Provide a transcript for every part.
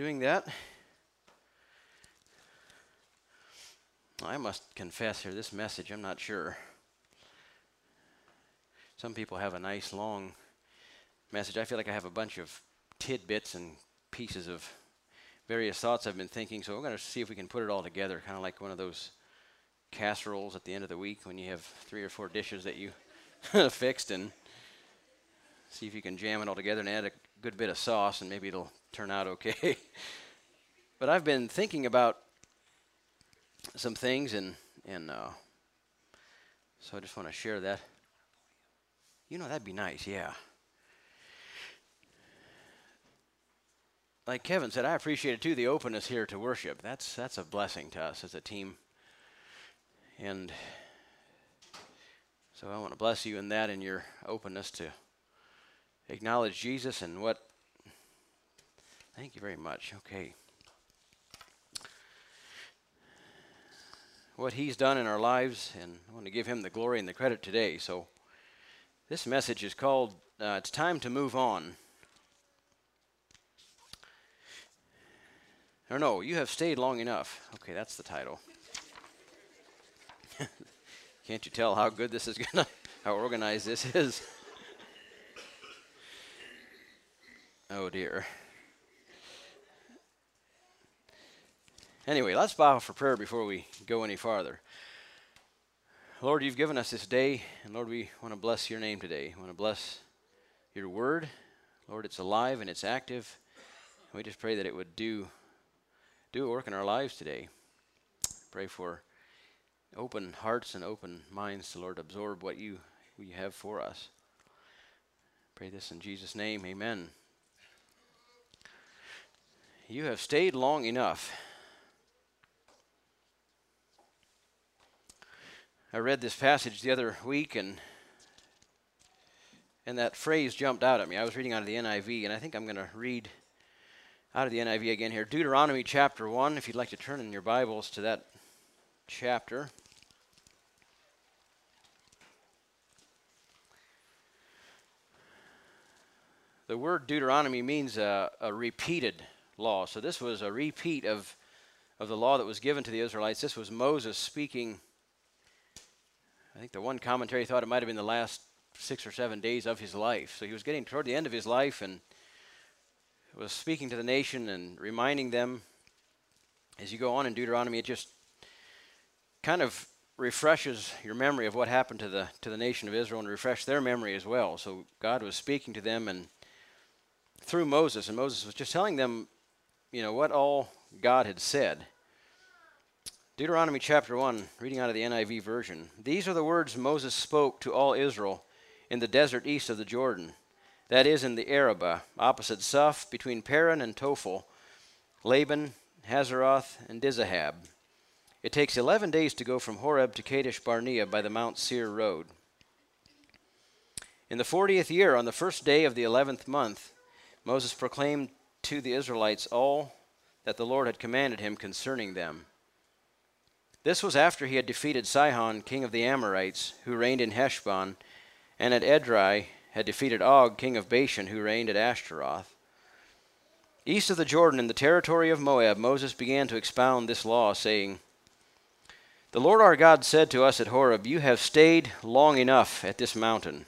doing that. I must confess here, this message, I'm not sure. Some people have a nice long message. I feel like I have a bunch of tidbits and pieces of various thoughts I've been thinking, so we're going to see if we can put it all together, kind of like one of those casseroles at the end of the week when you have three or four dishes that you fixed and see if you can jam it all together and add a good bit of sauce and maybe it'll turn out okay. but I've been thinking about some things, and and uh, so I just want to share that. You know, that'd be nice, yeah. Like Kevin said, I appreciate it too the openness here to worship. That's that's a blessing to us as a team. And so I want to bless you in that in your openness to acknowledge Jesus and what Thank you very much. Okay. What he's done in our lives, and I want to give him the glory and the credit today. So, this message is called uh, It's Time to Move On. Or, no, you have stayed long enough. Okay, that's the title. Can't you tell how good this is going to, how organized this is? oh, dear. Anyway, let's bow for prayer before we go any farther. Lord, you've given us this day, and Lord, we want to bless your name today. We want to bless your word. Lord, it's alive and it's active. We just pray that it would do do work in our lives today. Pray for open hearts and open minds to Lord absorb what you what you have for us. Pray this in Jesus' name. Amen. You have stayed long enough. I read this passage the other week and and that phrase jumped out at me. I was reading out of the NIV and I think I'm going to read out of the NIV again here. Deuteronomy chapter 1 if you'd like to turn in your Bibles to that chapter. The word Deuteronomy means a, a repeated law. So this was a repeat of of the law that was given to the Israelites. This was Moses speaking I think the one commentary thought it might have been the last six or seven days of his life. So he was getting toward the end of his life and was speaking to the nation and reminding them as you go on in Deuteronomy, it just kind of refreshes your memory of what happened to the to the nation of Israel and refresh their memory as well. So God was speaking to them and through Moses, and Moses was just telling them, you know, what all God had said. Deuteronomy chapter 1, reading out of the NIV version. These are the words Moses spoke to all Israel in the desert east of the Jordan, that is, in the Arabah, uh, opposite Suph, between Paran and Tophel, Laban, Hazeroth, and Dizahab. It takes 11 days to go from Horeb to Kadesh Barnea by the Mount Seir road. In the 40th year, on the first day of the 11th month, Moses proclaimed to the Israelites all that the Lord had commanded him concerning them. This was after he had defeated Sihon, king of the Amorites, who reigned in Heshbon, and at Edrei had defeated Og, king of Bashan, who reigned at Ashtaroth. East of the Jordan, in the territory of Moab, Moses began to expound this law, saying, The Lord our God said to us at Horeb, You have stayed long enough at this mountain.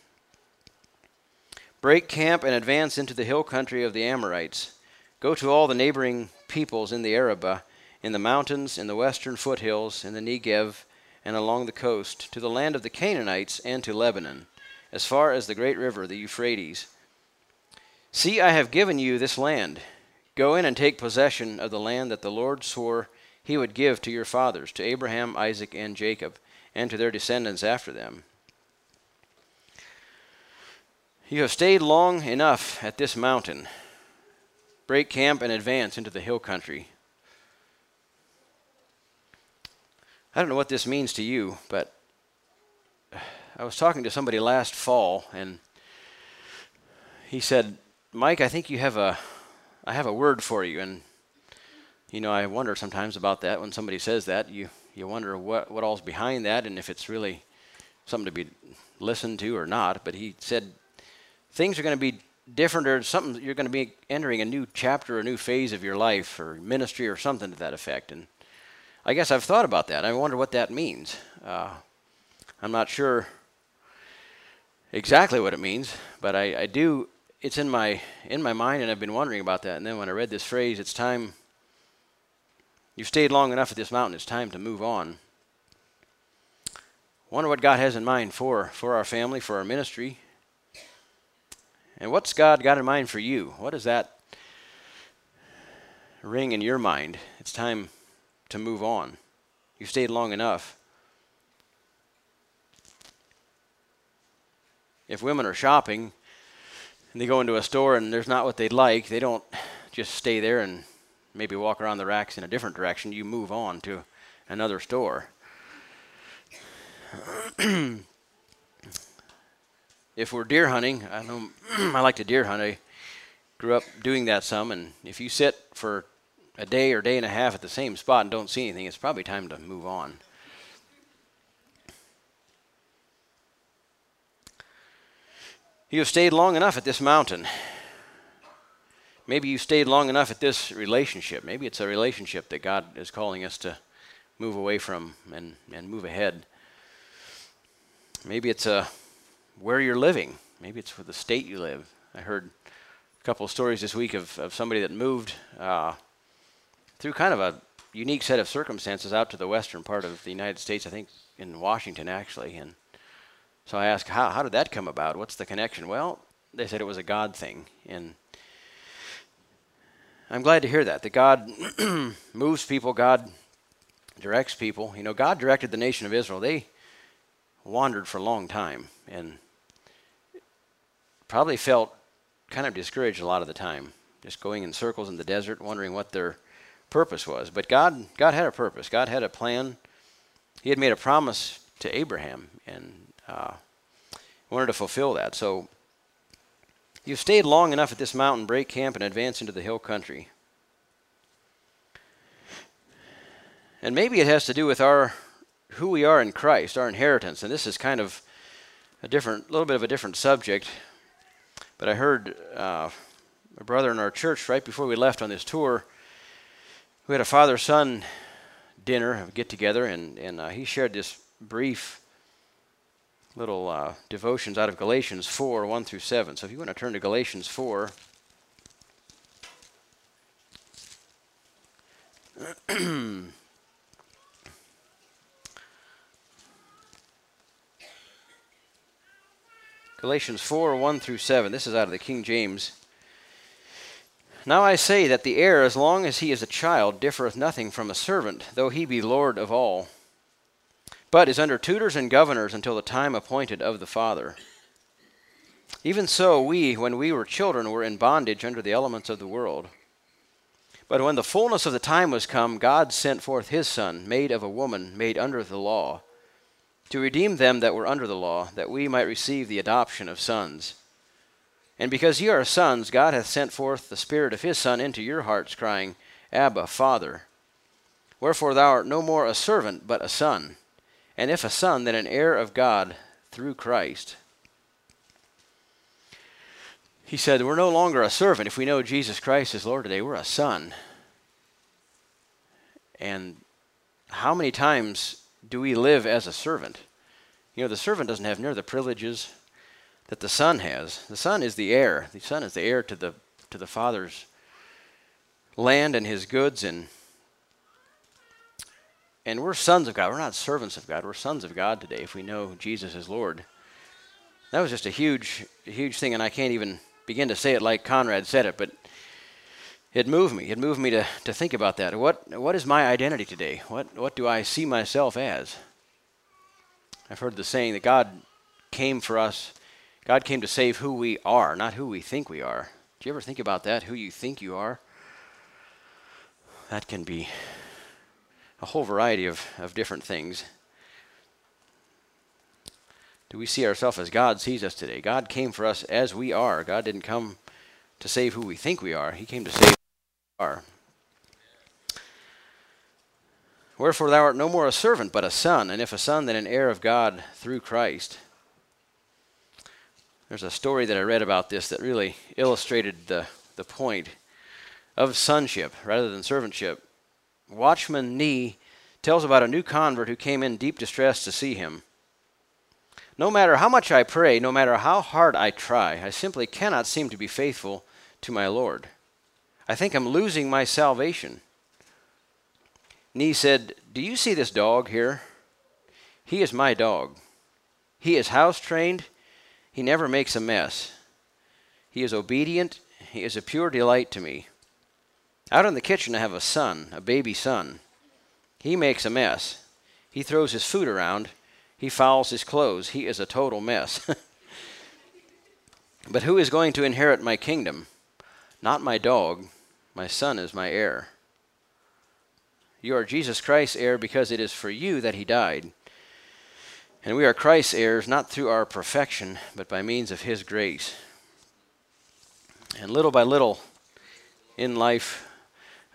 Break camp and advance into the hill country of the Amorites. Go to all the neighboring peoples in the Arabah in the mountains, in the western foothills, in the Negev, and along the coast, to the land of the Canaanites and to Lebanon, as far as the great river, the Euphrates. See, I have given you this land. Go in and take possession of the land that the Lord swore he would give to your fathers, to Abraham, Isaac, and Jacob, and to their descendants after them. You have stayed long enough at this mountain. Break camp and advance into the hill country I don't know what this means to you, but I was talking to somebody last fall, and he said, "Mike, I think you have a, I have a word for you." And you know, I wonder sometimes about that when somebody says that. You you wonder what what all's behind that, and if it's really something to be listened to or not. But he said things are going to be different or something you're going to be entering a new chapter a new phase of your life or ministry or something to that effect. And i guess i've thought about that. I wonder what that means. Uh, i'm not sure exactly what it means but I, I do it's in my in my mind and i've been wondering about that. And then when i read this phrase it's time you've stayed long enough at this mountain it's time to move on. Wonder what god has in mind for for our family for our ministry and what's God got in mind for you? What does that ring in your mind? It's time to move on. You've stayed long enough. If women are shopping and they go into a store and there's not what they'd like, they don't just stay there and maybe walk around the racks in a different direction. You move on to another store. if we're deer hunting, I know I like to deer hunt. I grew up doing that some, and if you sit for a day or day and a half at the same spot and don't see anything, it's probably time to move on. You have stayed long enough at this mountain. Maybe you stayed long enough at this relationship. Maybe it's a relationship that God is calling us to move away from and, and move ahead. Maybe it's a where you're living. Maybe it's for the state you live. I heard a couple of stories this week of, of somebody that moved uh, through kind of a unique set of circumstances out to the western part of the United States, I think in Washington actually. And so I asked, how, how did that come about? What's the connection? Well, they said it was a God thing. And I'm glad to hear that, that God moves people, God directs people. You know, God directed the nation of Israel. They wandered for a long time. And probably felt kind of discouraged a lot of the time, just going in circles in the desert, wondering what their purpose was. But God, God had a purpose. God had a plan. He had made a promise to Abraham and uh, wanted to fulfill that. So you stayed long enough at this mountain, break camp, and advance into the hill country. And maybe it has to do with our who we are in Christ, our inheritance. And this is kind of a different, little bit of a different subject. But I heard uh, a brother in our church right before we left on this tour. We had a father son dinner, get together, and, and uh, he shared this brief little uh, devotions out of Galatians 4 1 through 7. So if you want to turn to Galatians 4. Galatians 4 1 through 7. This is out of the King James. Now I say that the heir, as long as he is a child, differeth nothing from a servant, though he be Lord of all, but is under tutors and governors until the time appointed of the Father. Even so, we, when we were children, were in bondage under the elements of the world. But when the fullness of the time was come, God sent forth his Son, made of a woman, made under the law to redeem them that were under the law, that we might receive the adoption of sons. And because ye are sons, God hath sent forth the Spirit of his Son into your hearts, crying, Abba, Father. Wherefore thou art no more a servant, but a son. And if a son, then an heir of God through Christ. He said, We're no longer a servant. If we know Jesus Christ is Lord today, we're a son. And how many times do we live as a servant? You know, the servant doesn't have near the privileges that the son has. The son is the heir. The son is the heir to the to the father's land and his goods and and we're sons of God. We're not servants of God. We're sons of God today if we know Jesus is Lord. That was just a huge huge thing and I can't even begin to say it like Conrad said it, but it moved me. It moved me to, to think about that. What, what is my identity today? What, what do I see myself as? I've heard the saying that God came for us, God came to save who we are, not who we think we are. Do you ever think about that? Who you think you are? That can be a whole variety of, of different things. Do we see ourselves as God sees us today? God came for us as we are. God didn't come to save who we think we are, He came to save are. Wherefore thou art no more a servant, but a son, and if a son, then an heir of God through Christ. There's a story that I read about this that really illustrated the, the point of sonship rather than servantship. Watchman Nee tells about a new convert who came in deep distress to see him. No matter how much I pray, no matter how hard I try, I simply cannot seem to be faithful to my Lord. I think I'm losing my salvation. Nee said, Do you see this dog here? He is my dog. He is house trained. He never makes a mess. He is obedient. He is a pure delight to me. Out in the kitchen, I have a son, a baby son. He makes a mess. He throws his food around. He fouls his clothes. He is a total mess. but who is going to inherit my kingdom? Not my dog. My son is my heir. You are Jesus Christ's heir because it is for you that he died. And we are Christ's heirs not through our perfection, but by means of his grace. And little by little in life,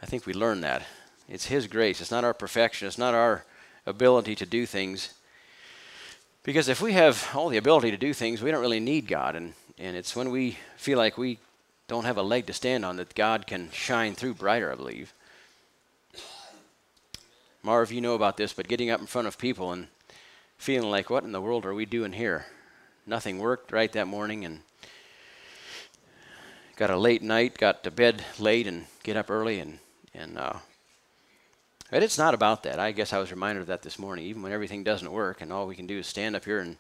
I think we learn that. It's his grace. It's not our perfection. It's not our ability to do things. Because if we have all the ability to do things, we don't really need God. And, and it's when we feel like we don't have a leg to stand on that God can shine through brighter, I believe. Marv, you know about this, but getting up in front of people and feeling like, what in the world are we doing here? Nothing worked right that morning and got a late night, got to bed late and get up early and, and uh, but it's not about that. I guess I was reminded of that this morning. Even when everything doesn't work and all we can do is stand up here and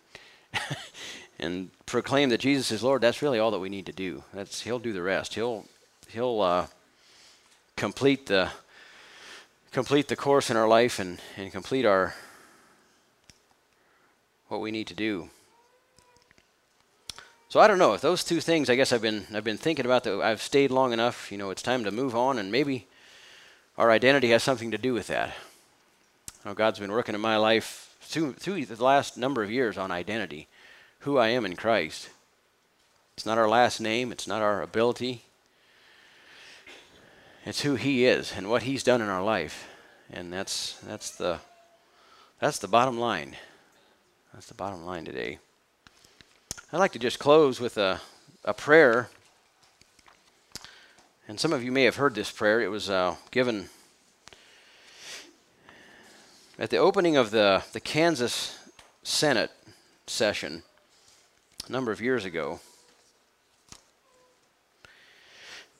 and proclaim that Jesus is Lord, that's really all that we need to do. That's He'll do the rest. He'll He'll uh, complete the complete the course in our life and, and complete our what we need to do. So I don't know if those two things. I guess I've been I've been thinking about that. I've stayed long enough. You know, it's time to move on, and maybe our identity has something to do with that. God's been working in my life through, through the last number of years on identity, who I am in Christ. It's not our last name, it's not our ability. It's who he is and what he's done in our life. And that's that's the that's the bottom line. That's the bottom line today. I'd like to just close with a, a prayer and some of you may have heard this prayer. It was uh, given at the opening of the, the Kansas Senate session a number of years ago.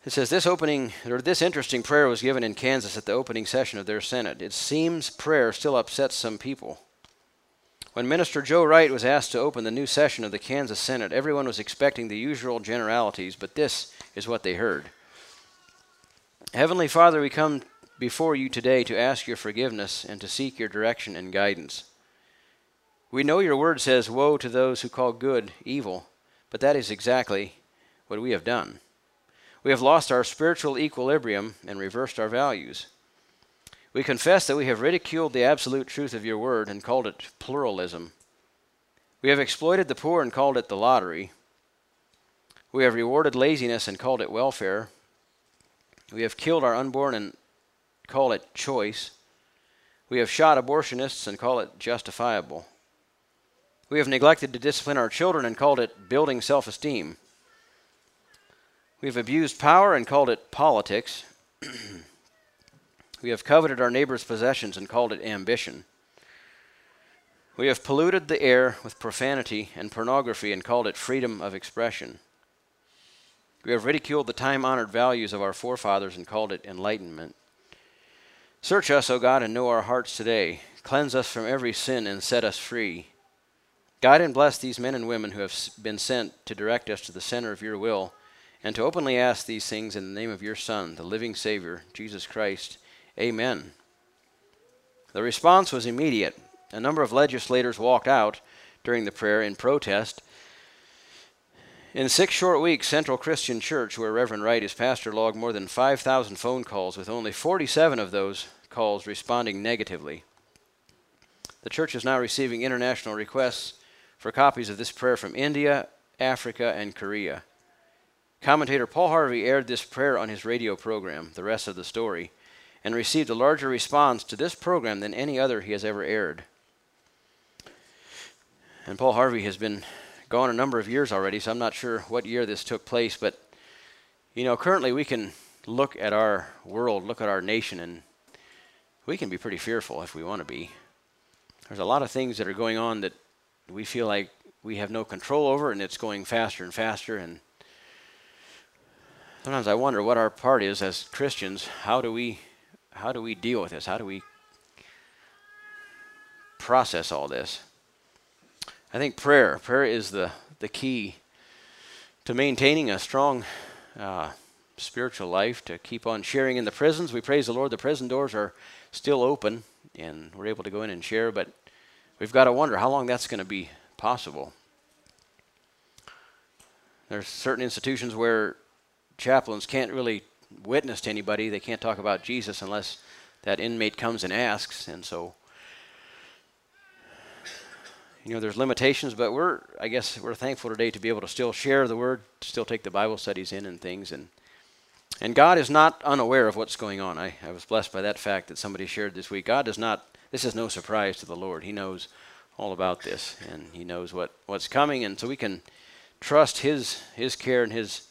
It says this opening or this interesting prayer was given in Kansas at the opening session of their Senate. It seems prayer still upsets some people. When Minister Joe Wright was asked to open the new session of the Kansas Senate, everyone was expecting the usual generalities, but this is what they heard. Heavenly Father, we come before you today to ask your forgiveness and to seek your direction and guidance. We know your word says, Woe to those who call good evil, but that is exactly what we have done. We have lost our spiritual equilibrium and reversed our values. We confess that we have ridiculed the absolute truth of your word and called it pluralism. We have exploited the poor and called it the lottery. We have rewarded laziness and called it welfare. We have killed our unborn and call it choice. We have shot abortionists and call it justifiable. We have neglected to discipline our children and called it building self esteem. We have abused power and called it politics. we have coveted our neighbor's possessions and called it ambition. We have polluted the air with profanity and pornography and called it freedom of expression. We have ridiculed the time honored values of our forefathers and called it enlightenment. Search us, O God, and know our hearts today. Cleanse us from every sin and set us free. Guide and bless these men and women who have been sent to direct us to the center of your will and to openly ask these things in the name of your Son, the living Savior, Jesus Christ. Amen. The response was immediate. A number of legislators walked out during the prayer in protest in six short weeks, Central Christian Church, where Reverend Wright is pastor, logged more than 5,000 phone calls, with only 47 of those calls responding negatively. The church is now receiving international requests for copies of this prayer from India, Africa, and Korea. Commentator Paul Harvey aired this prayer on his radio program, The Rest of the Story, and received a larger response to this program than any other he has ever aired. And Paul Harvey has been gone a number of years already, so I'm not sure what year this took place. But, you know, currently we can look at our world, look at our nation, and we can be pretty fearful if we want to be. There's a lot of things that are going on that we feel like we have no control over, and it's going faster and faster. And sometimes I wonder what our part is as Christians. How do we, how do we deal with this? How do we process all this? I think prayer, prayer is the the key to maintaining a strong uh, spiritual life. To keep on sharing in the prisons, we praise the Lord. The prison doors are still open, and we're able to go in and share. But we've got to wonder how long that's going to be possible. There's certain institutions where chaplains can't really witness to anybody. They can't talk about Jesus unless that inmate comes and asks. And so, you know, there's limitations, but we're, I guess, we're thankful today to be able to still share the word, still take the Bible studies in and things. And, and God is not unaware of what's going on. I, I was blessed by that fact that somebody shared this week. God is not, this is no surprise to the Lord. He knows all about this, and He knows what, what's coming. And so we can trust His, His care and His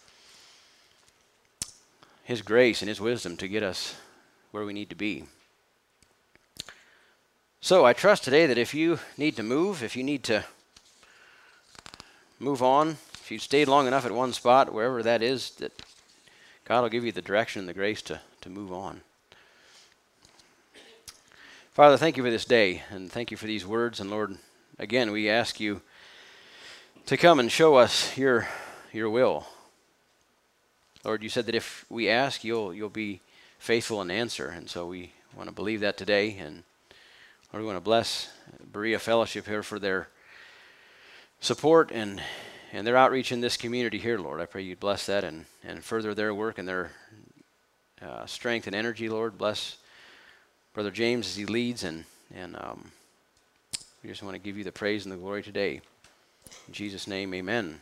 his grace and His wisdom to get us where we need to be. So I trust today that if you need to move, if you need to move on, if you stayed long enough at one spot, wherever that is, that God will give you the direction and the grace to, to move on. Father, thank you for this day, and thank you for these words. And Lord, again, we ask you to come and show us your, your will. Lord, you said that if we ask, you'll you'll be faithful and answer, and so we want to believe that today. And Lord, we want to bless Berea Fellowship here for their support and and their outreach in this community here, Lord. I pray you'd bless that and and further their work and their uh, strength and energy, Lord. Bless Brother James as he leads, and and um, we just want to give you the praise and the glory today. In Jesus' name, Amen.